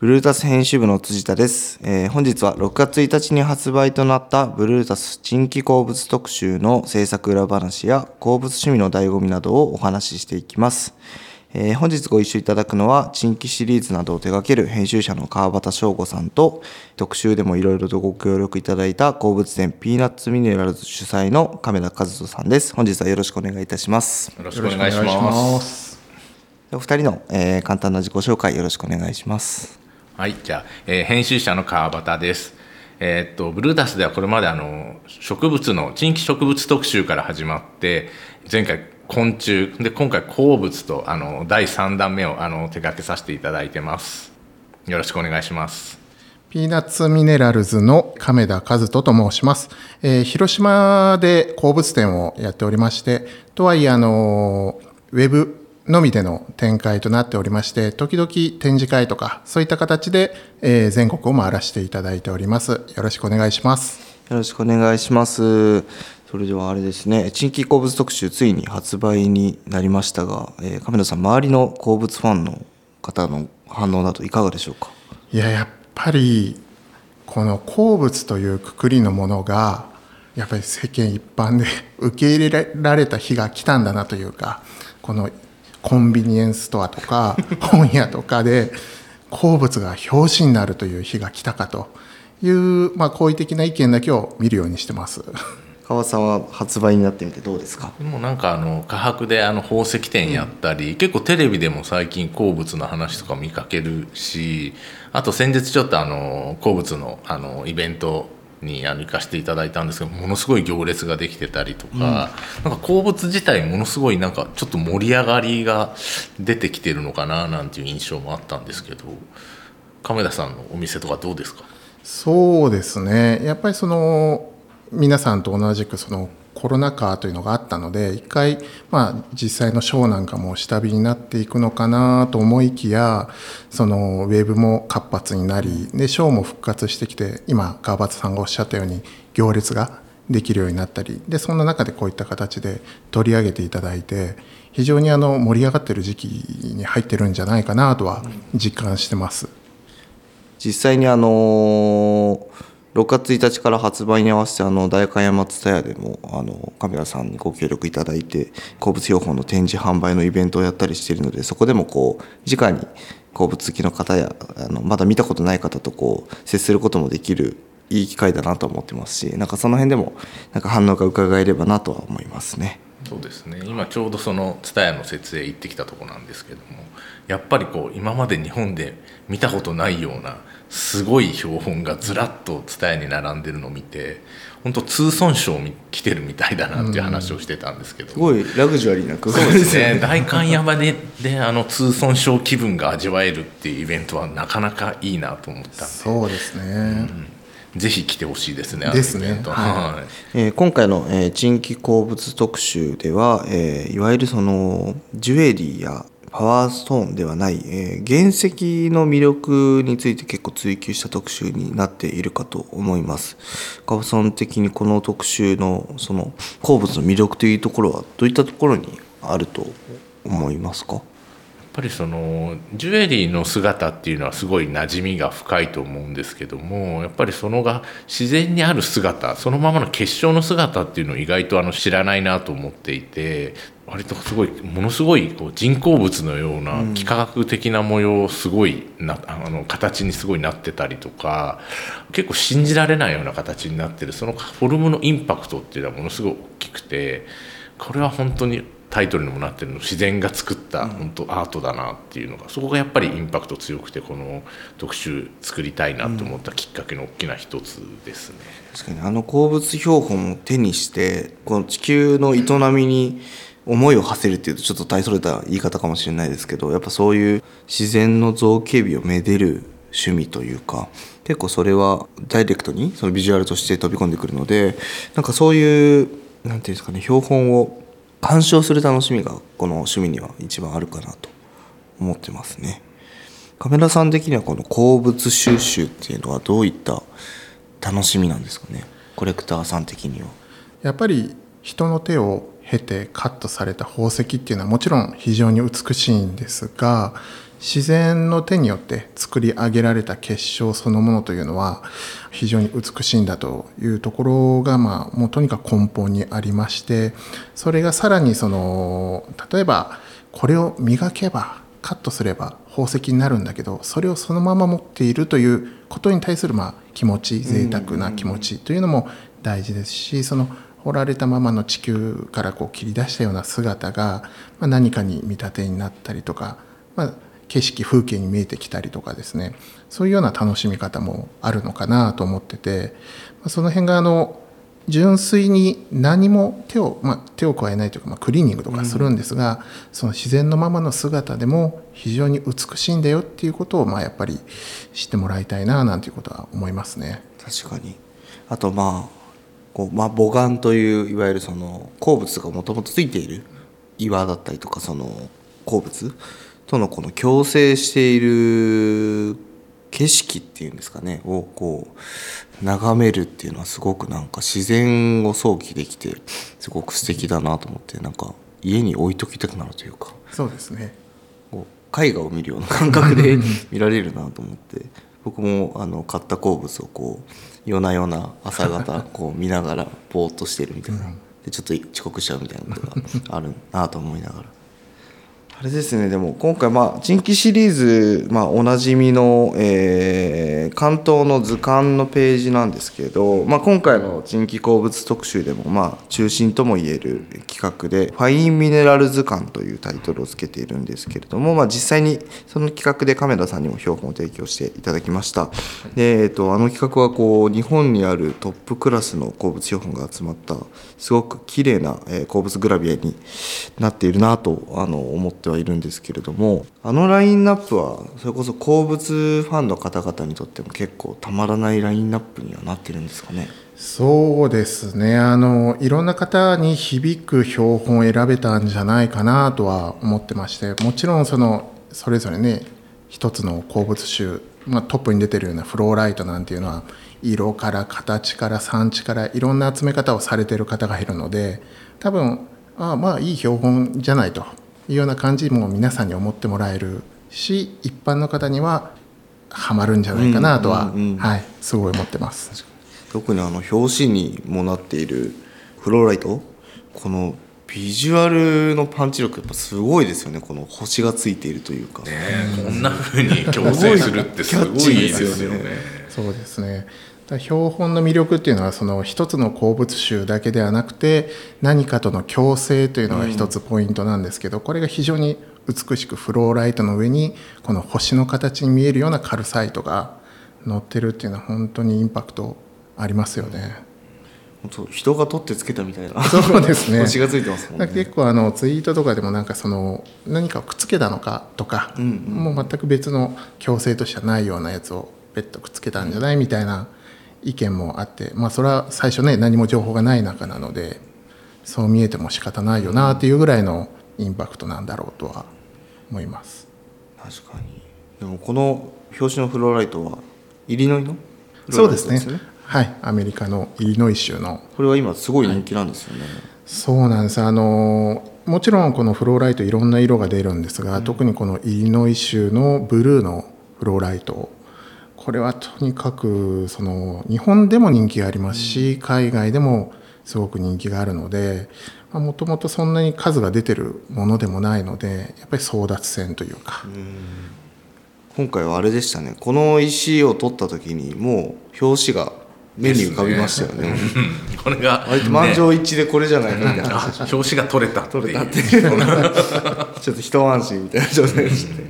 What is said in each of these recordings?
ブルータス編集部の辻田です、えー本日は6月1日に発売となったブルータス珍奇鉱物特集の制作裏話や鉱物趣味の醍醐味などをお話ししていきます。えー本日ご一緒いただくのは珍奇シリーズなどを手掛ける編集者の川端翔吾さんと特集でもいろいろとご協力いただいた鉱物店ピーナッツミネラルズ主催の亀田和人さんです。本日はよろしくお願いいたします。よろしくお願いします。す。お二人の、えー簡単な自己紹介よろしくお願いします。はい、じゃあ、えー編集者の川端です。えーっとブルータスではこれまであの植物の地域植物特集から始まって前回昆虫で今回鉱物とあの第3弾目をあの手掛けさせていただいてます。よろしくお願いします。ピーナッツミネラルズの亀田和人と申します。えー広島で鉱物店をやっておりまして、とはいえ、あのーウェブのみでの展開となっておりまして、時々展示会とか、そういった形で、えー全国を回らせていただいております。よろしくお願いします。よろしくお願いします。それではあれですね、地域鉱物特集ついに発売になりましたが、えー亀田さん、周りの鉱物ファンの方の反応などいかがでしょうか？いや、やっぱり、この鉱物というくくりのものが、やっぱり世間一般で 受け入れられた日が来たんだなというか、このコンビニエンスストアとか 本屋とかで鉱物が表紙になるという日が来たかという、まあ、好意的な意見だけを見るようにしてます。川さんは発売になってみてどうですか？でもなんかあの科博であの宝石店やったり、結構テレビでも最近鉱物の話とか見かけるしあと先日ちょっとあの鉱物のあのイベントにあの行かせていただいたんですけどものすごい行列ができてたりとか、なんか鉱物自体ものすごいなんかちょっと盛り上がりが出てきてるのかななんていう印象もあったんですけど亀田さんのお店とかどうですか？そうですね。やっぱりその皆さんと同じくそのコロナ禍というのがあったので一回、まあ、実際のショーなんかも下火になっていくのかなと思いきやそのウェブも活発になりでショーも復活してきて今川端さんがおっしゃったように行列ができるようになったりでそんな中でこういった形で取り上げていただいて非常にあの盛り上がってる時期に入ってるんじゃないかなとは実感してます。実際にあの6月1日から発売に合わせてあの代官山蔦屋でもあのカメラさんにご協力いただいて鉱物標本の展示販売のイベントをやったりしているのでそこでもこう直に鉱物好きの方やあのまだ見たことない方とこう接することもできるいい機会だなと思ってますしなんかその辺でもなんか反応が伺えればなとは思いますね。そうですね今ちょうどその蔦屋の設営行ってきたとこなんですけどもやっぱりこう今まで日本で見たことないようなすごい標本がずらっと蔦屋に並んでるのを見て本当通損賞に来てるみたいだなっていう話をしてたんですけど、すごいラグジュアリーな空間ですね。よ代官山でであの通損賞気分が味わえるっていうイベントはなかなかいいなと思ったそうですね、ぜひ来てほしいですねですね。はい。えー今回の、えー珍奇鉱物特集では、えーいわゆるそのジュエリーやパワーストーンではない、えー原石の魅力について結構追求した特集になっているかと思います。カブソン的にこの特集のその鉱物の魅力というところはどういったところにあると思いますか？ぱりそのジュエリーの姿っていうのはすごい馴染みが深いと思うんですけどもやっぱりそのが自然にある姿そのままの結晶の姿っていうのを意外とあの知らないなと思っていて割とすごいものすごいこう人工物のような幾何学的な模様すごいなあの形にすごいなってたりとか結構信じられないような形になってるそのフォルムのインパクトっていうのはものすごい大きくてこれは本当にタイトルにもなってるの自然が作った本当アートだなっていうのがそこがやっぱりインパクト強くてこの特集作りたいなと思ったきっかけの大きな一つですね。確かにあの鉱物標本を手にしてこの地球の営みに思いを馳せるっていうとちょっと大それた言い方かもしれないですけどやっぱそういう自然の造形美をめでる趣味というか結構それはダイレクトにそのビジュアルとして飛び込んでくるのでなんかそういうなんていうんですかね標本を鑑賞する楽しみがこの趣味には一番あるかなと思ってますね。カメラさん的にはこの鉱物収集っていうのはどういった楽しみなんですかね？コレクターさん的には。やっぱり人の手を経てカットされた宝石っていうのはもちろん非常に美しいんですが自然の手によって作り上げられた結晶そのものというのは非常に美しいんだというところが、まあ、もうとにかく根本にありましてそれがさらにその例えばこれを磨けばカットすれば宝石になるんだけどそれをそのまま持っているということに対するまあ気持ち贅沢な気持ちというのも大事ですしその掘られたままの地球からこう切り出したような姿が、まあ、何かに見立てになったりとか、まあ、景色風景に見えてきたりとかですね。そういうような楽しみ方もあるのかなと思ってて、まあ、その辺があの純粋に何も手を,、まあ、手を加えないというか、まあ、クリーニングとかするんですが、うん、その自然のままの姿でも非常に美しいんだよっていうことを、まあ、やっぱり知ってもらいたいななんていうことは思いますね。確かに。あとまあこう、まあ、母岩といういわゆるその鉱物がもともとついている岩だったりとかその鉱物とのこの共生している景色っていうんですかねをこう眺めるっていうのはすごくなんか自然を想起できてすごく素敵だなと思ってなんか家に置いときたくなるというかそうですね。こう絵画を見るような感覚で 見られるなと思って僕もあの買った鉱物をこう夜な夜な朝方 こう見ながらぼーっとしてるみたいな。でちょっと遅刻しちゃうみたいなことがあるなと思いながら。あれですねでも今回まあ人気シリーズ、まあ、おなじみの、えー、関東の図鑑のページなんですけど、まあ、今回の人気鉱物特集でもまあ中心ともいえる企画で「ファインミネラル図鑑」というタイトルをつけているんですけれども、まあ、実際にその企画で亀田さんにも標本を提供していただきました。で、えーと、あの企画はこう日本にあるトップクラスの鉱物標本が集まったすごく綺麗な、えー、鉱物グラビアになっているなとあの思ってはいるんですけれどもあのラインナップはそれこそ鉱物ファンの方々にとっても結構たまらないラインナップにはなってるんですかね？そうですね。あのいろんな方に響く標本を選べたんじゃないかなとは思ってましてもちろんそのそれぞれね一つの鉱物種、まあ、トップに出てるようなフローライトなんていうのは色から形から産地からいろんな集め方をされてる方がいるので多分ああまあいい標本じゃないと。いうような感じも皆さんに思ってもらえるし一般の方にはハマるんじゃないかなとは、うんうんうん、はい、すごい思ってます。特にあの表紙にもなっているフローライトこのビジュアルのパンチ力やっぱすごいですよね。この星がついているというか、ね、こんなふうに強制するってすごいですよね。そうですね標本の魅力っていうのはその一つの鉱物種だけではなくて何かとの共生というのが一つポイントなんですけど、これが非常に美しくフローライトの上にこの星の形に見えるようなカルサイトが乗ってるっていうのは本当にインパクトありますよね。人が取ってつけたみたいな。そうですね。星がついてますもんね。結構あのツイートとかでもなんかその何かをくっつけたのかとか、うんうん、もう全く別の共生としてはないようなやつをペットくっつけたんじゃないみたいな意見もあってまあそれは最初ね何も情報がない中なのでそう見えても仕方ないよなっていうぐらいのインパクトなんだろうとは思います。確かに。でもこの表紙のフローライトはイリノイの、そうですね。はい。アメリカのイリノイ州の。これは今すごい人気なんですよね、はい、そうなんです。あのもちろんこのフローライトいろんな色が出るんですが、うん、特にこのイリノイ州のブルーのフローライトこれはとにかくその日本でも人気がありますし、海外でもすごく人気があるのでもともとそんなに数が出てるものでもないのでやっぱり争奪戦というか。う今回はあれでしたねこの石を取った時にもう表紙が目に浮かびましたよね。ね これが満場一致でこれじゃないのみたいな 表紙が取れた取れたっていう ちょっと一安心みたいな状態でしたね。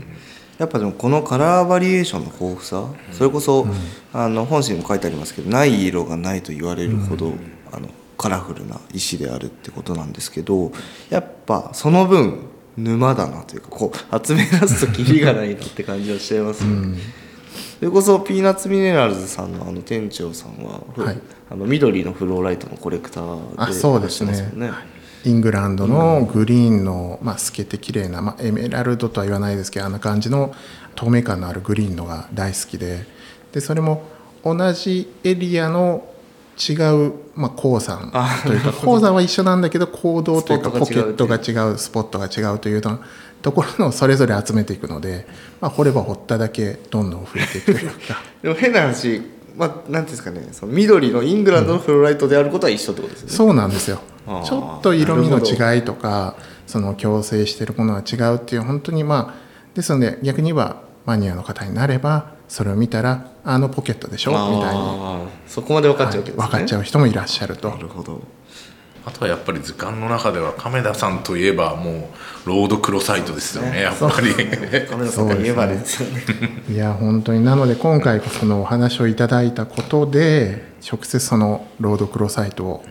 やっぱでもこのカラーバリエーションの豊富さ、それこそ、あの本誌にも書いてありますけどない色がないと言われるほど、あのカラフルな石であるってことなんですけどやっぱその分沼だなというかこう集め出すとキリがないなって感じはしちゃいますそれこそピーナッツミネラルズさんのあの店長さんは、はい、あの緑のフローライトのコレクターでそうですね。イングランドのグリーンの、まあ、透けて綺麗な、まあ、エメラルドとは言わないですけどあんな感じの透明感のあるグリーンのが大好きででそれも同じエリアの違う、まあ、鉱山というか 鉱山は一緒なんだけど坑道というかポケットが違うスポットが違うというところのそれぞれ集めていくので、まあ、掘れば掘っただけどんどん増えていくというか。でも変な話まあ、なんですかねその緑のイングランドのフロライトであることは一緒ってことですね、うん、そうなんですよ。ちょっと色味の違いとかその共生しているものは違うっていう本当にまあですので逆に言えばマニアの方になればそれを見たらあのポケットでしょ？みたいに、そこまで分かっちゃうわけですね、はい。分かっちゃう人もいらっしゃると。なるほどあとはやっぱり図鑑の中では亀田さんといえばもうロードクロサイトですよねやっぱり。カメラさんが言えばですよね。いや本当になので今回そのお話をいただいたことで直接そのロードクロサイトを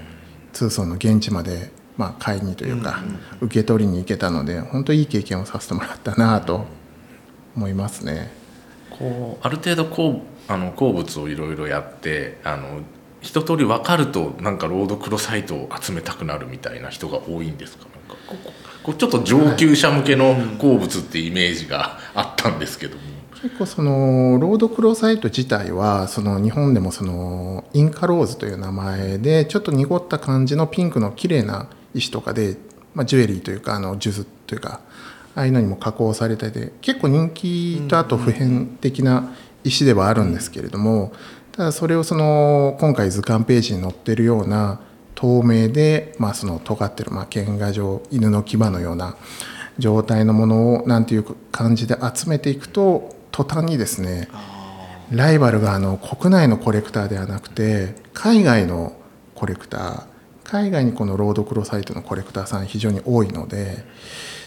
通村の現地までまあ買いにというか受け取りに行けたので本当いい経験をさせてもらったなと思いますね。こうある程度こうあの鉱物をいろいろやってあの一通り分かるとなんかロードクロサイトを集めたくなるみたいな人が多いんですか？なんかこうこうちょっと上級者向けの鉱物ってイメージがあったんですけども、結構そのロードクロサイト自体はその日本でもそのインカローズという名前でちょっと濁った感じのピンクの綺麗な石とかで、まあ、ジュエリーというかあの数珠というかああいうのにも加工されてて結構人気とあと普遍的な石ではあるんですけれどもただそれをその今回図鑑ページに載ってるような透明で、まあ、その尖ってる、まあ、剣画状犬の牙のような状態のものをなんていう感じで集めていくと途端にですねライバルがあの国内のコレクターではなくて海外のコレクター海外にこのロードクロサイトのコレクターさん非常に多いので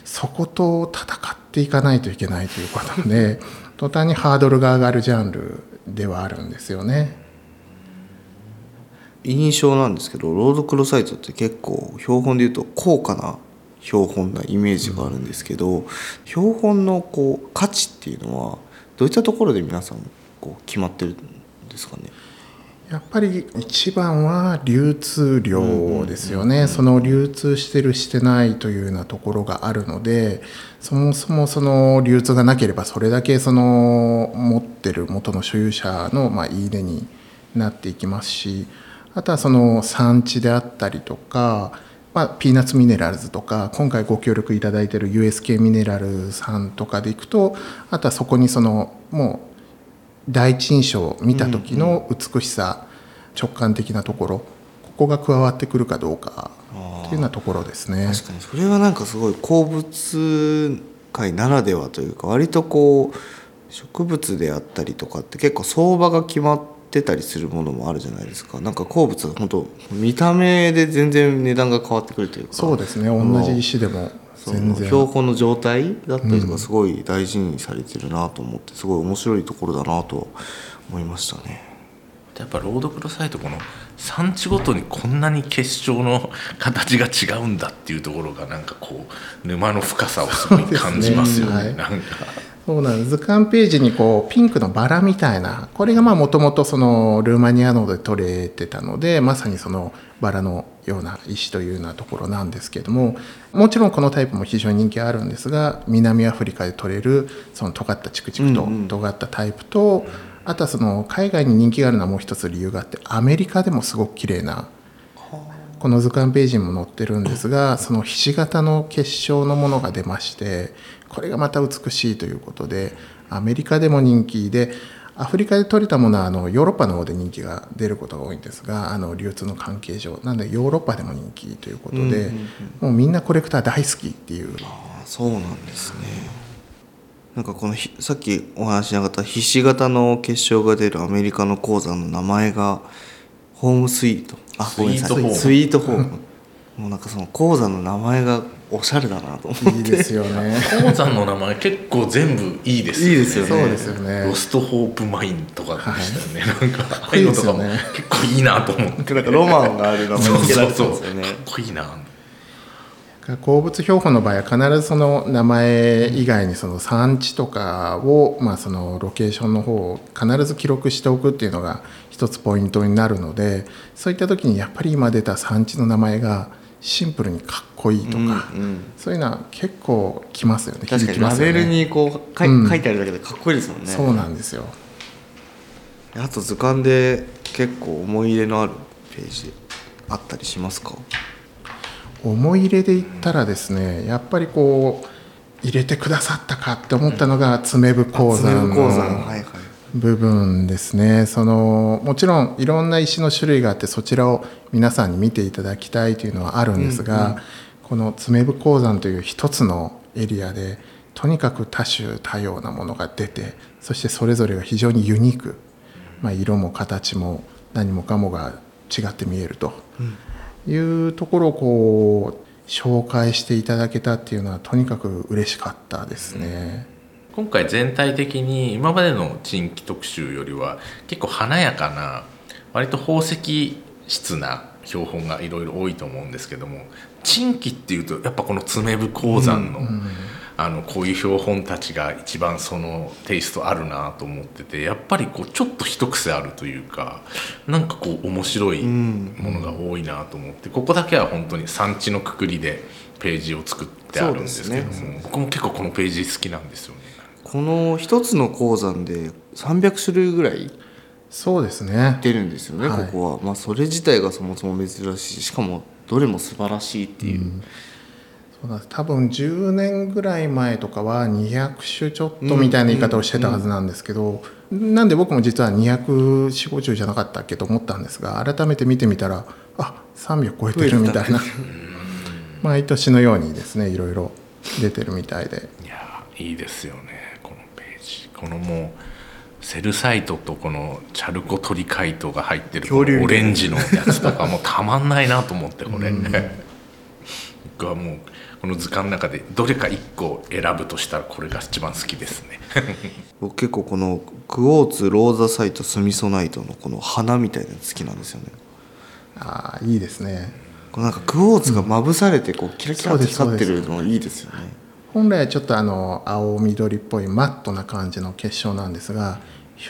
そこと戦っていかないといけないということで途端にハードルが上がるジャンル。ではあるんですよね。印象なんですけどロードクロサイトって結構標本でいうと高価な標本なイメージがあるんですけど、標本のこう価値っていうのはどういったところで皆さんこう決まってるんですかね？やっぱり一番は流通量ですよね、その流通してるしてないというようなところがあるのでそもそもその流通がなければそれだけその持ってる元の所有者のまあいいねになっていきますしあとはその産地であったりとか、まあ、ピーナッツミネラルズとか今回ご協力いただいている USK ミネラルさんとかでいくとあとはそこにそのもう第一印象を見た時の美しさ、直感的なところここが加わってくるかどうかっていうようなところですね。確かに。それはなんかすごい鉱物界ならではというか割とこう植物であったりとかって結構相場が決まってたりするものもあるじゃないですか。なんか鉱物は本当見た目で全然値段が変わってくるというかそうですね。同じ石でもその全然標本の状態だったりとかすごい大事にされてるなと思ってすごい面白いところだなと思いましたね。やっぱロードクロサイトこの産地ごとにこんなに結晶の形が違うんだっていうところがなんかこう沼の深さをすごい感じますよね。そうですねなんか。そうなんです。図鑑ページにこうピンクのバラみたいなこれがまあもともとそのルーマニアので取れてたのでまさにそのバラのような石というようなところなんですけどももちろんこのタイプも非常に人気あるんですが南アフリカで取れるその尖ったチクチクとうんうん。尖ったタイプと、あとはその海外に人気があるのはもう一つ理由があってアメリカでもすごく綺麗なこの図鑑ページにも載ってるんですがそのひし形の結晶のものが出ましてこれがまた美しいということでアメリカでも人気でアフリカで取れたものはあのヨーロッパの方で人気が出ることが多いんですがあの流通の関係上なのでヨーロッパでも人気ということで、もうみんなコレクター大好きっていう。あそうなんですねなんかこのひさっきお話しなかったひし形の結晶が出るアメリカの鉱山の名前がホームスイート。あごめんなさい。スイートホーム。スイートホーム。もうなんかその鉱山の名前がおしゃれだなと思って。いいですよね。鉱山の名前結構全部いいですよね。いいですよね。そうですよね。ロストホープマインとかでしたよね、なんかああこいいうでいのとかもすよね。結構いいなと思って。なんかロマンがある名前そう付けらそうそう。かっれてますよね。こいいな鉱物標本の場合は必ずその名前以外にその産地とかを、まあ、そのロケーションの方を必ず記録しておくっていうのが一つポイントになるのでそういった時にやっぱり今出た産地の名前がシンプルにかっこいいとか、うんうん。そういうのは結構きますよね確かに。ラベルにこう書い,、うん。書いてあるだけでかっこいいですもんね。そうなんですよ。あと図鑑で結構思い入れのあるページあったりしますか？思い入れで言ったらですねやっぱりこう入れてくださったかって思ったのが爪部鉱山の部分ですね。そのもちろんいろんな石の種類があってそちらを皆さんに見ていただきたいというのはあるんですが、この爪部鉱山という一つのエリアでとにかく多種多様なものが出てそしてそれぞれが非常にユニーク、まあ、色も形も何もかもが違って見えるというところをこう紹介していただけたっていうのはとにかく嬉しかったですね。今回全体的に今までの地域特集よりは結構華やかな割と宝石質な標本がいろいろ多いと思うんですけども珍奇っていうとやっぱこの爪部鉱山の,、あのこういう標本たちが一番そのテイストあるなと思っててやっぱりこうちょっと一癖あるというかなんかこう面白いものが多いなと思ってここだけは本当に産地のくくりでページを作ってあるんですけども、ね。僕も結構このページ好きなんですよね。この一つの鉱山で300種類ぐらいそうですね。出るんですよね、はい。ここは、まあ、それ自体がそもそも珍しいしかもどれも素晴らしいっていう、そうだ多分10年ぐらい前とかは200種ちょっとみたいな言い方をしてたはずなんですけど、なんで僕も実は24050じゃなかったっけと思ったんですが改めて見てみたらあ300超えてるみたいな。毎年のようにですねいろいろ出てるみたいで。いやーいいですよね。このページ。このもうセルサイトとこのチャルコトリカイトが入ってるオレンジのやつとかもうたまんないなと思ってこれ、僕はもうこの図鑑の中でどれか1個選ぶとしたらこれが一番好きですね。僕結構このクォーツローザサイトスミソナイトのこの花みたいなの好きなんですよね。ああいいですね。このなんかクォーツがまぶされてこうキラキラって光ってるのいいですよね。本来はちょっとあの青緑っぽいマットな感じの結晶なんですが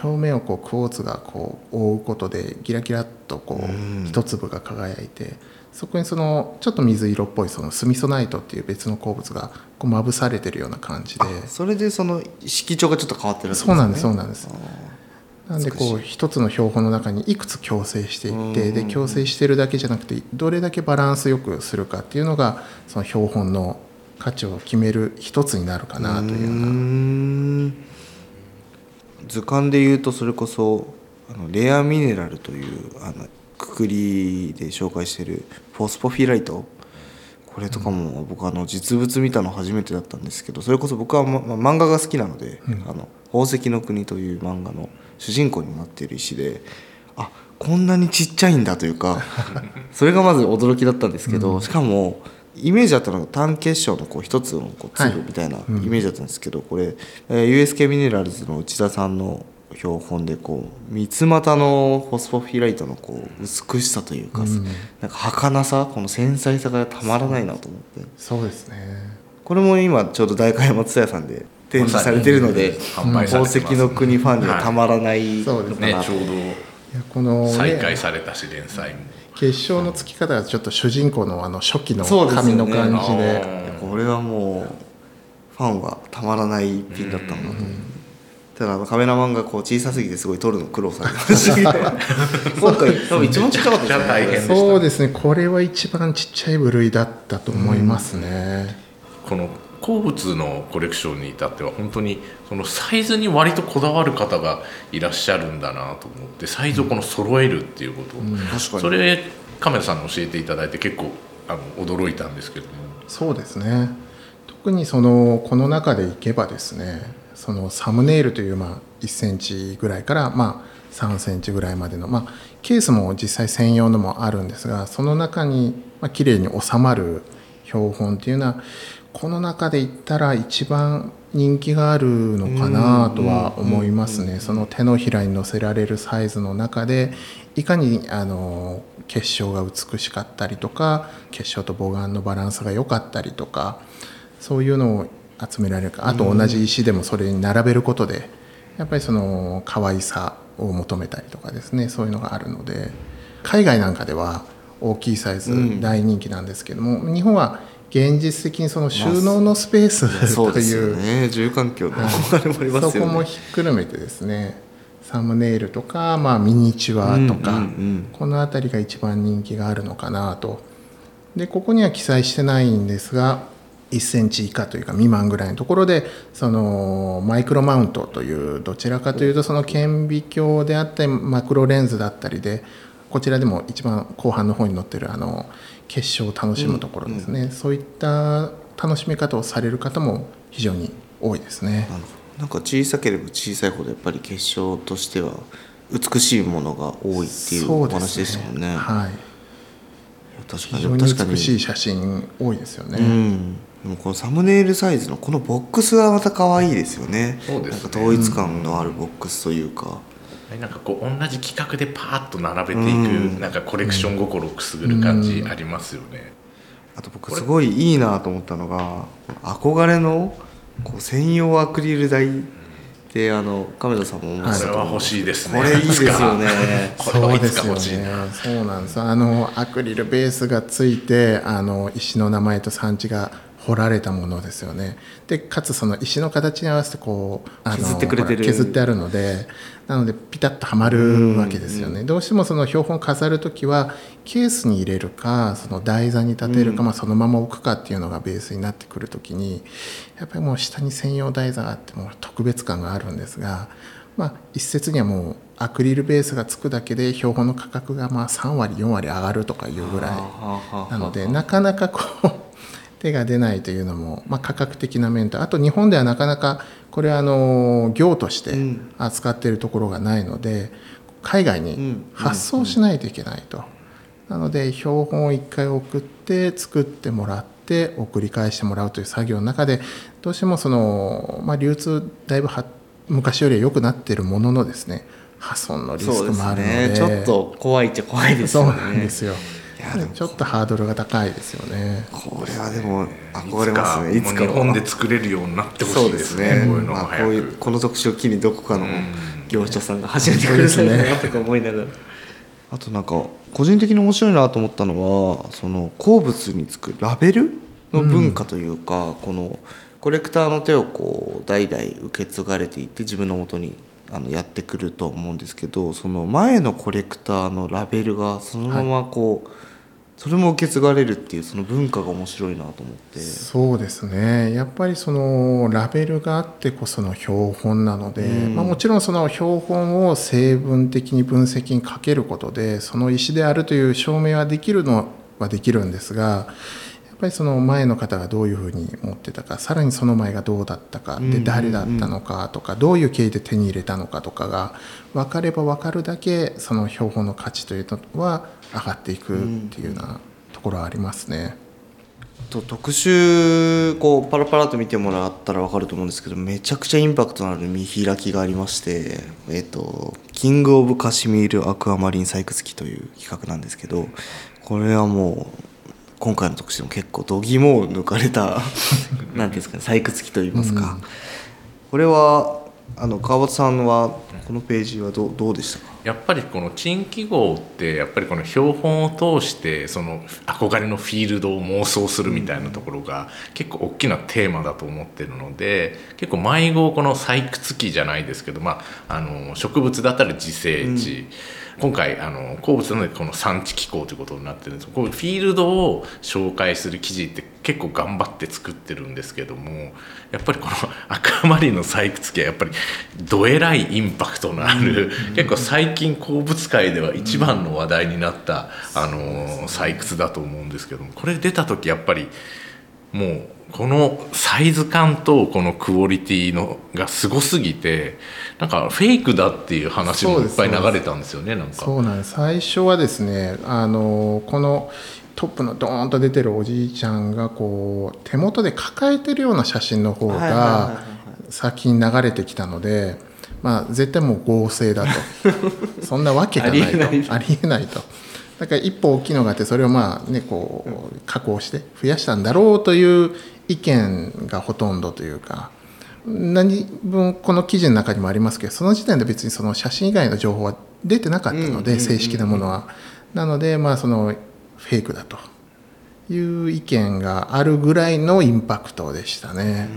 表面をこうクォーツがこう覆うことでギラギラっとこう一粒が輝いてそこにそのちょっと水色っぽいそのスミソナイトっていう別の鉱物がこうまぶされてるような感じで。それでその色調がちょっと変わってるんですそうなんですそうねなんです。なんでこう一つの標本の中にいくつ共生していってで共生してるだけじゃなくてどれだけバランスよくするかっていうのがその標本の価値を決める一つになるかなというような。ん。図鑑でいうとそれこそあのレアミネラルというあのくくりで紹介しているフォスフォフィライト。これとかも僕あの実物見たの初めてだったんですけどそれこそ僕は、まま漫画が好きなので「あの宝石の国」という漫画の主人公になっている石であこんなにちっちゃいんだというか それがまず驚きだったんですけど、しかもイメージだったのが単結晶のこう一つのこうはい。粒みたいなイメージだったんですけど、これ、えー USK ミネラルズの内田さんの標本でこう三つ股のフォスフォフィライトのこう美しさというか、なんか儚さこの繊細さがたまらないなと思って。そうですね。これも今ちょうど代官松屋さんで展示されてるので販売されてます宝石の国ファンにはたまらないそうですのかなとねちょういやこの、ど再開ね、されたし連載も。結晶のつき方がちょっと主人公のあの初期のそうですよね。紙の感じで、これはもうファンはたまらない一品だったんだと。思うただあのカメラマンがこう小さすぎてすごい撮るの苦労されてました今回多分一番ちっちゃかったですね。そうですね。これは一番ちっちゃい部類だったと思いますね、この鉱物のコレクションに至っては本当にそのサイズに割とこだわる方がいらっしゃるんだなと思ってサイズをこの揃えるっていうこと、確かに。それカメラさんに教えていただいて結構あの驚いたんですけども。そうですね。特にそのこの中でいけばですねそのサムネイルというまあ1センチぐらいからまあ3センチぐらいまでの、まあ、ケースも実際専用のもあるんですがその中にまあ綺麗に収まる標本っていうのはこの中で言ったら一番人気があるのかなとは思いますね。その手のひらに乗せられるサイズの中でいかにあの結晶が美しかったりとか結晶と母眼のバランスが良かったりとかそういうのを集められるか。あと同じ石でもそれに並べることでやっぱりその可愛さを求めたりとかですね。そういうのがあるので海外なんかでは大きいサイズ大人気なんですけども、日本は現実的にその収納のスペースとそうですいうよね住環境のそこもひっくるめてですね。サムネイルとか、まあ、ミニチュアとか、うんうんうん。この辺りが一番人気があるのかなと。でここには記載してないんですが1センチ以下というか未満ぐらいのところでそのマイクロマウントというどちらかというとその顕微鏡であったりマクロレンズだったりでこちらでも一番後半の方に載ってるあの結晶を楽しむところですね、そういった楽しみ方をされる方も非常に多いですね。なんか小さければ小さいほどやっぱり結晶としては美しいものが多いっていうお話でしたもんね。はい確かに美しい写真多いですよね。うん、でもこのサムネイルサイズのこのボックスがまた可愛いですよね。そうですね。なんか統一感のあるボックスというか、なんかこう同じ企画でパーッと並べていく、うん。なんかコレクション心をくすぐる感じありますよね、あと僕すごいいいなと思ったのが憧れのこう専用アクリル台であの亀田さんも思ってこれは欲しいですね。これいいですよね。これはいつかそうですよね欲しいな。そうなんです。あのアクリルベースがついて、あの石の名前と産地が彫られたものですよね。で、かつその石の形に合わせてこうあの削ってくれてる削ってあるので、なのでピタッとはまるわけですよね。どうしてもその標本飾るときはケースに入れるか、その台座に立てるか、まあそのまま置くかっていうのがベースになってくるときに、やっぱりもう下に専用台座があってもう特別感があるんですが。まあ、一説にはもうアクリルベースがつくだけで標本の価格がまあ3割4割上がるとかいうぐらいなのでなかなかこう手が出ないというのも、まあ、価格的な面とあと日本ではなかなかこれはあの業としてうん。扱っているところがないので海外に発送しないといけないと。なので標本を1回送って作ってもらって送り返してもらうという作業の中でどうしてもその、まあ、流通だいぶは昔よりは良くなっているもののですね破損のリスクもあるので。ね。ちょっと怖いっちゃ怖いですそうよねなんですよ。いやでもちょっとハードルが高いですよね。これはでも憧れますねいつか日本で作れるようになってほしいですねこういうのこういうこの特集を機にどこかの業者さんが始めてくれるねなとか思いながら、あとなんか個人的に面白いなと思ったのはその鉱物につくラベルの文化というか、このコレクターの手をこう代々受け継がれていって自分のもとにあのやってくると思うんですけどその前のコレクターのラベルがそのままこう、それも受け継がれるっていうその文化が面白いなと思って。そうですね。やっぱりそのラベルがあってこその標本なので、うん。まあ、もちろんその標本を成分的に分析にかけることでその石であるという証明はできるのはできるんですがやっぱりその前の方がどういうふうに持ってたかさらにその前がどうだったかで誰だったのかとかどういう経緯で手に入れたのかとかが分かれば分かるだけその標本の価値というのは上がっていくっていうようなところはありますね。と特集こうパラパラと見てもらったら分かると思うんですけどめちゃくちゃインパクトのある見開きがありまして「えっとキング・オブ・カシミール・アクアマリン採掘機」という企画なんですけどこれはもう今回の特集でも結構度肝を抜かれた なんていうんですかね採掘機といいますか、これはあの川端さんはこのページはどうどうでしたか？やっぱりこの珍記号ってやっぱりこの標本を通してその憧れのフィールドを妄想するみたいなところが結構大きなテーマだと思ってるので結構迷子この採掘機じゃないですけど、まあ、あの植物だったら自生地、今回あの鉱物なのでこの産地機構ということになってるんです。こうフィールドを紹介する記事って結構頑張って作ってるんですけどもやっぱりこの赤マリンの採掘機はやっぱりどえらいインパクトのある、結構最近鉱物界では一番の話題になった、あの採掘だと思うんですけどもこれ出た時やっぱりもうこのサイズ感とこのクオリティのがすごすぎてなんかフェイクだっていう話もいっぱい流れたんですよねなんか。そうなんです。最初はですねあのこのトップのドーンと出てるおじいちゃんがこう手元で抱えてるような写真の方がは先に流れてきたので、まあ、絶対もう合成だと。そんなわけがないと。ありえないとだから一歩大きいのがあってそれをまあねこう加工して増やしたんだろうという意見がほとんどというか何分この記事の中にもありますけどその時点で別にその写真以外の情報は出てなかったので正式なものは。なのでまあそのフェイクだという意見があるぐらいのインパクトでしたね。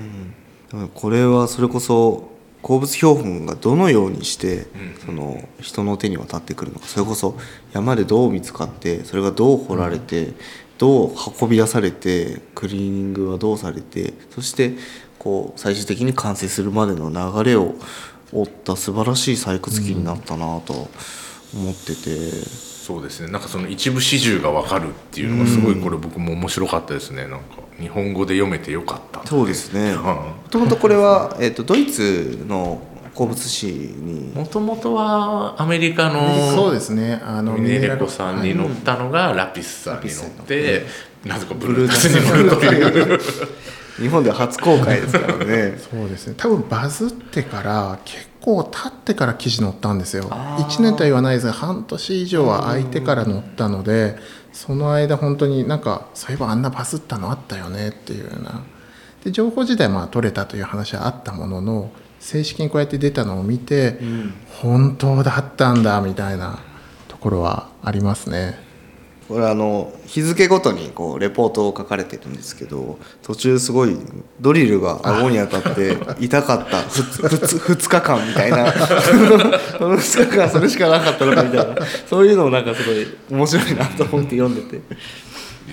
うんこれはそれこそ鉱物標本がどのようにしてその人の手に渡ってくるのか。それこそ山でどう見つかってそれがどう掘られてどう運び出されてクリーニングはどうされてそしてこう最終的に完成するまでの流れを追った素晴らしい採掘機になったなと思ってて。そうですね。なんかその一部始終が分かるっていうのがすごいこれ僕も面白かったですね。なんか日本語で読めてよかった。そうですね。うん。もともとこれは、えっとドイツの鉱物史にもともとはアメリカのそうですね。あのミネレコさんに乗ったのがラピスさんに乗ってなぜかブルータスに乗るという。日本では初公開ですからね。そうですね。多分バズってから結構経ってから記事載ったんですよ。あー。1年とは言わないですが半年以上は空いてから載ったのでその間本当になんかそういえばあんなバズったのあったよねっていうような。で情報自体まあ取れたという話はあったものの正式にこうやって出たのを見て、本当だったんだみたいなところはありますねこれあの日付ごとにこうレポートを書かれてるんですけど途中すごいドリルが顎に当たって 痛かった。2, 日間みたいな。その2日間それしかなかったのかみたいな。そういうのをなんかすごい面白いなと思って読んでて。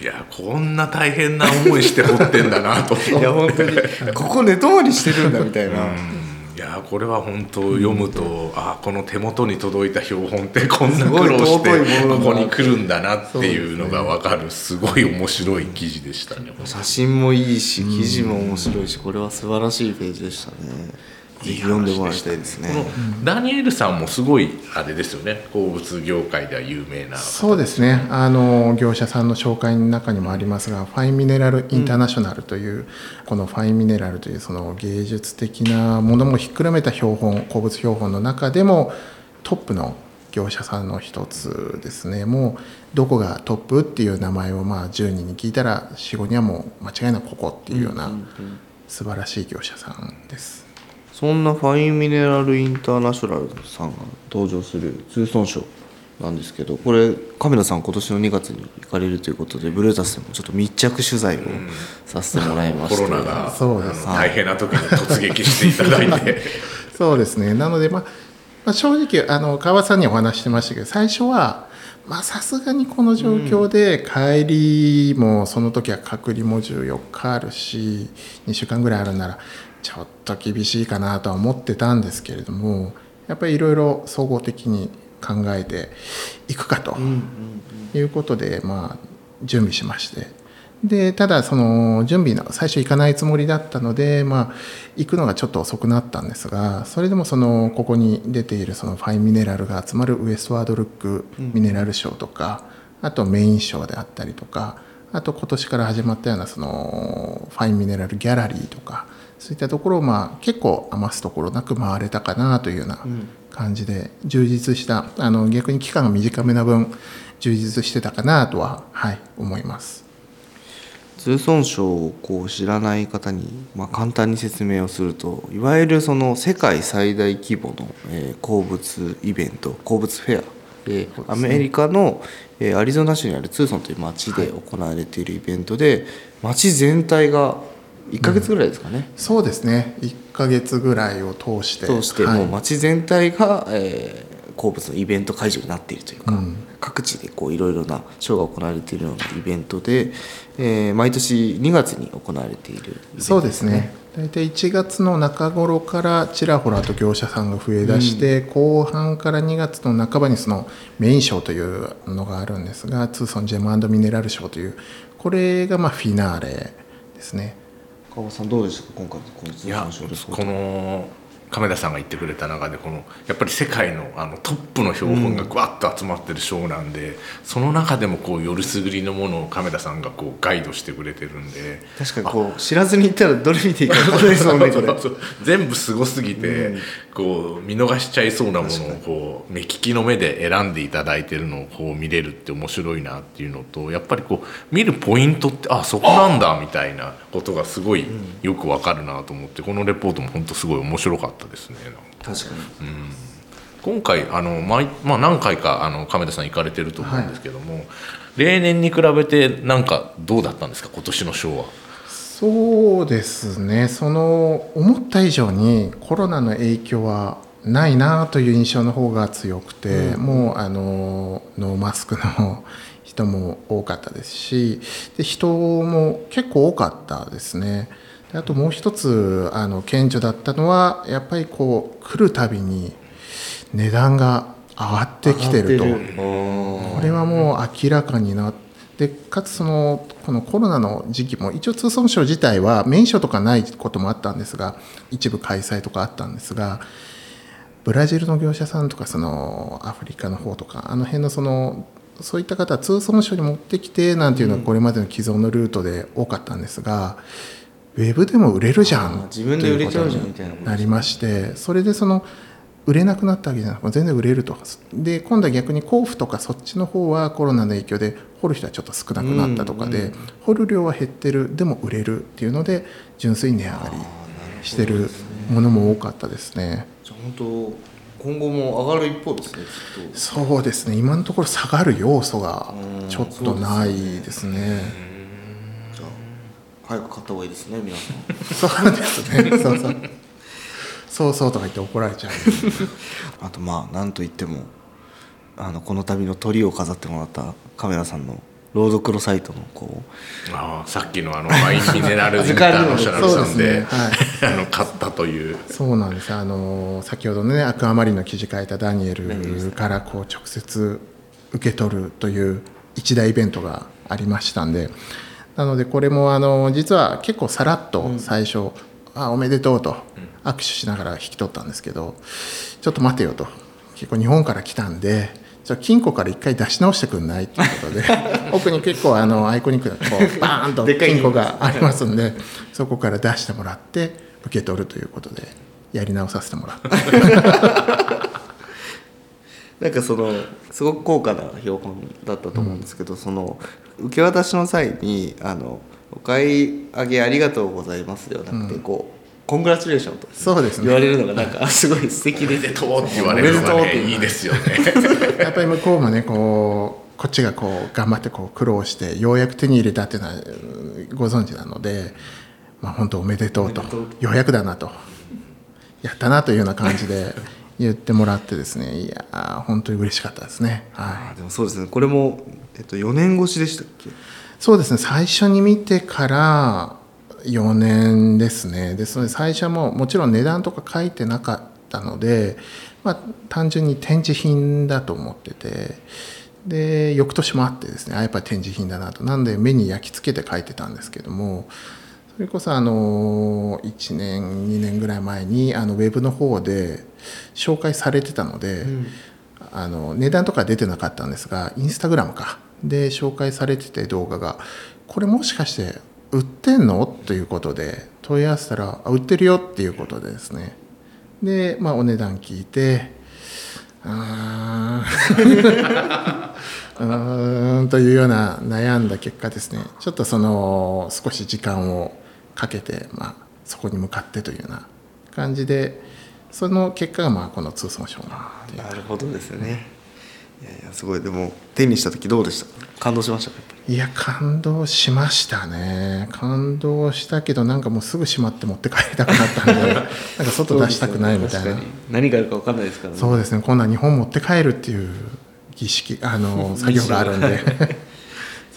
いやこんな大変な思いして掘ってんだなと。いや本当に。ここ寝泊まりしてるんだみたいな。いやこれは本当読むと、あこの手元に届いた標本ってこんな苦労してここに来るんだなっていうのが分かる。すごい面白い記事でしたね。写真もいいし記事も面白いしこれは素晴らしいページでしたねぜひ読んでもらいたいですね。このダニエルさんもすごいあれですよね。鉱物業界では有名なそうですね。あの業者さんの紹介の中にもありますがファインミネラルインターナショナルという、このファインミネラルというその芸術的なものもひっくるめた標本鉱物標本の中でもトップの業者さんの一つですね。もうどこがトップっていう名前をまあ10人に聞いたら45人はもう間違いなくここっていうような素晴らしい業者さんです。そんなファインミネラルインターナショナルさんが登場する通損賞なんですけどこれ亀田さん今年の2月に行かれるということでブルータスでもちょっと密着取材をさせてもらいまして、コロナがそうですあの大変な時に突撃していただいて。そうですね。なので、まあ、まあ、正直、あの、川さんにお話ししてましたけど、最初は、まあ、さすがにこの状況で、帰りも、その時は隔離も14日あるし、2週間ぐらいあるなら、ちょっと厳しいかなとは思ってたんですけれども、やっぱりいろいろ総合的に考えていくかということで、まあ、準備しまして。でただその準備の最初行かないつもりだったので、まあ、行くのがちょっと遅くなったんですがそれでもそのここに出ているそのファインミネラルが集まるウエストワードルックミネラルショーとか、あとメインショーであったりとかあと今年から始まったようなそのファインミネラルギャラリーとかそういったところをまあ結構余すところなく回れたかなというような感じで充実したあの逆に期間が短めな分充実してたかなとは、はい、思います。通損賞をこう知らない方に、まあ、簡単に説明をするといわゆるその世界最大規模の、えー鉱物イベント鉱物フェアでアメリカの、えーアリゾナ州にあるツーソンという町で行われているイベントで、町全体が1ヶ月ぐらいですかね、そうですね。1ヶ月ぐらいを通して。通してはい。もう町全体が、えー鉱物のイベント会場になっているというか、うん。各地でこういろいろなショーが行われているようなイベントで、えー毎年2月に行われているイベントそうですね。大体1月の中頃からちらほらと業者さんが増えだして、後半から2月の半ばにそのメインショーというのがあるん。ですがツーソンジェムミネラルショーというこれがまあフィナーレですね川端さんどうでしたか今回のこの亀田さんが言ってくれた中でこのやっぱり世界のあのトップの標本がぐわっと集まってるショーなんで、その中でもこうよりすぐりのものを亀田さんがこうガイドしてくれてるんで。確かにこう知らずに行ったらどれ見ていいか分かんないですもんね 全部すごすぎて、こう見逃しちゃいそうなものをこう目利きの目で選んでいただいてるのをこう見れるって面白いなっていうのとやっぱりこう見るポイントってあそこなんだみたいなことがすごいよくわかるなと思ってこのレポートも本当すごい面白かったですね。確かに。今回あの毎、まあ、何回かあの亀田さん行かれてると思うんですけども、例年に比べてなんかどうだったんですか？今年のショーは。そうですね。その思った以上にコロナの影響はないなという印象の方が強くて、うん、もうあのノーマスクの人も多かったですしで人も結構多かったですね。あともう一つあの顕著だったのはやっぱりこう来るたびに値段が上がってきてると。これはもう明らかになってかつそのこのコロナの時期も一応通産省自体は免許とかないこともあったんですが一部開催とかあったんですがブラジルの業者さんとかそのアフリカの方とかあの辺のそのそういった方は通産省に持ってきてなんていうのはこれまでの既存のルートで多かったんですが。ウェブでも売れるじゃん自分で売れちゃうじゃんみたいななりましてそれでその売れなくなったわけじゃなくて全然売れるとで今度は逆に甲府とかそっちの方はコロナの影響で掘る人はちょっと少なくなったとかで、うんうん、掘る量は減ってるでも売れるっていうので純粋に値上がりしてるものも多かったですね。じゃ本当今後も上がる一方ですねそうですね。今のところ下がる要素がちょっとないですね。早く買った方がいいですね皆さん。そうですね。そうそうそうそうとか言って怒られちゃう。あとまあなんといってもあのこの度の鳥を飾ってもらったカメラさんのロードクロサイトのこうあさっきのあのワインミネラルインターナショナルさんで、ねはい、あの買ったという。そうなんです。あの先ほどねアクアマリンの記事書いたダニエルからこう直接受け取るという一大イベントがありましたんでなのでこれもあの実は結構さらっと最初「あおめでとう」と。握手しながら引き取ったんですけどちょっと待てよと。結構日本から来たんでじゃ金庫から一回出し直してくんないっていうことで 奥に結構あのアイコニックなこう バーンと金庫がありますんでそこから出してもらって受け取るということでやり直させてもらって。なんかそのすごく高価な標本だったと思うんですけど、うん、その受け渡しの際にあの「お買い上げありがとうございます」ではなくて、こう「コングラチュレーション」とそうです、ね、言われるのがなんかすごい素敵で「とう」って言われるのが、ね、いいですよね。やっぱり向こうもねこうこっちがこう頑張ってこう苦労してようやく手に入れたっていうのはご存知なので、まあ、本当おめでとうとようやくだなとやったなというような感じで 言ってもらってですねいや本当に嬉しかったですね、はい、でもそうですね。これも、えっと、4年越しでしたっけ？そうですね。最初に見てから4年ですね。ですので最初ももちろん値段とか書いてなかったので、まあ、単純に展示品だと思っててで翌年もあってですねあやっぱり展示品だなと。なんで目に焼き付けて書いてたんですけどもそれこそあの1年2年ぐらい前にあのウェブの方で紹介されてたので、うん、あの値段とか出てなかったんですがインスタグラムかで紹介されてて動画が。これもしかして売ってんの？ということで問い合わせたら売ってるよっていうことでですね。で、まあ、お値段聞いてあ うんというような悩んだ結果ですね。ちょっとその少し時間をかけて、まあ、そこに向かってというような感じでその結果がまあこの通損症なるほどですね。いやいやすごい。でも手にした時どうでした？感動しました？いや感動しましたね。感動したけどなんかもうすぐしまって持って帰りたくなったんで なんか外出したくないみたいな、ね、何があるか分かんないですからね。そうですね。今度は日本持って帰るっていう儀式あの 作業があるんで。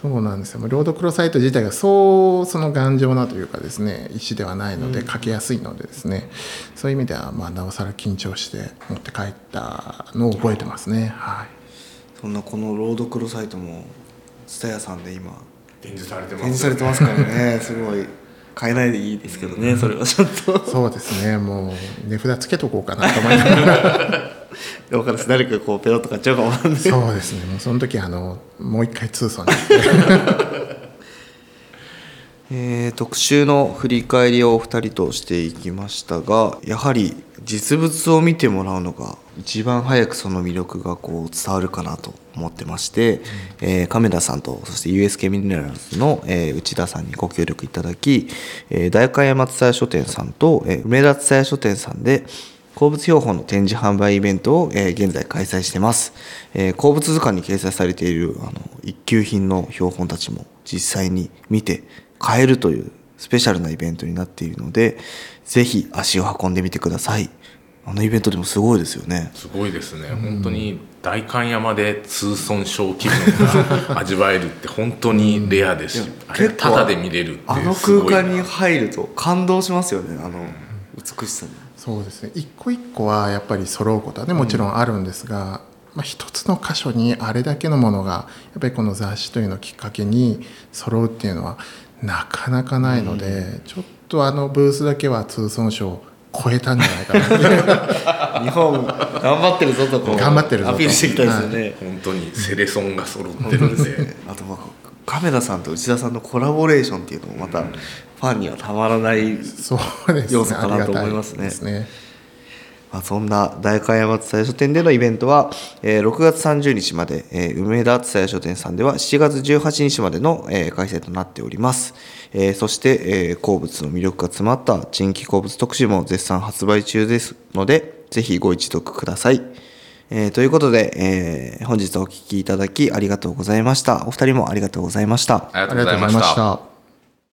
そうなんですよ。ロードクロサイト自体がそうその頑丈なというかですね石ではないので書けやすいのでですね、うん、そういう意味ではまあなおさら緊張して持って帰ったのを覚えてますね。はいそんなこのロードクロサイトも蔦屋さんで今展示されてます、ね、展示されてますからね。すごい買えないでいいですけどね、うん、それはちょっと。そうですね。もう値札つけとこうかなと思いながら。分かる誰かこうペロッと買っちゃうかもそうですね。もうその時あのもう一回通算に えー、特集の振り返りをお二人としていきましたがやはり実物を見てもらうのが一番早くその魅力がこう伝わるかなと思ってまして、うん、えー、亀田さんとそして USK ミネラルズの、えー、内田さんにご協力いただき、えー、大会山津屋書店さんと、えー、梅田津屋書店さんで鉱物標本の展示販売イベントを、えー、現在開催してます、えー、鉱物図鑑に掲載されているあの一級品の標本たちも実際に見て買えるというスペシャルなイベントになっているのでぜひ足を運んでみてください。あのイベントでもすごいですよね。すごいですね、本当に代官山で通損症気分が味わえるって本当にレアです。し、あれ結構タダで見れるってあのすごいな空間に入ると感動しますよね。あの美しさに。そうですね。一個一個はやっぱり揃うことはねもちろんあるんですが、まあ、一つの箇所にあれだけのものがやっぱりこの雑誌というのをきっかけに揃うっていうのはなかなかないので、ちょっとあのブースだけは通損賞を超えたんじゃないかな。日本頑張ってるぞとこう頑張ってるぞと。アピールしていきたいですよね、本当にセレソンが揃って本るんで。当ですね。あとまあ亀田さんと内田さんのコラボレーションっていうのもまたファンにはたまらない、そうですね。要素かなと思いますね。ですねまあ、そんな代官山蔦屋書店でのイベントは、えー6月30日まで、えー梅田蔦屋書店さんでは7月18日までの、えー開催となっております、えーそして、えー鉱物の魅力が詰まった珍奇鉱物特集も絶賛発売中ですのでぜひご一読ください、えーということで、えー本日お聞きいただきありがとうございました。お二人もありがとうございました。ありがとうございました。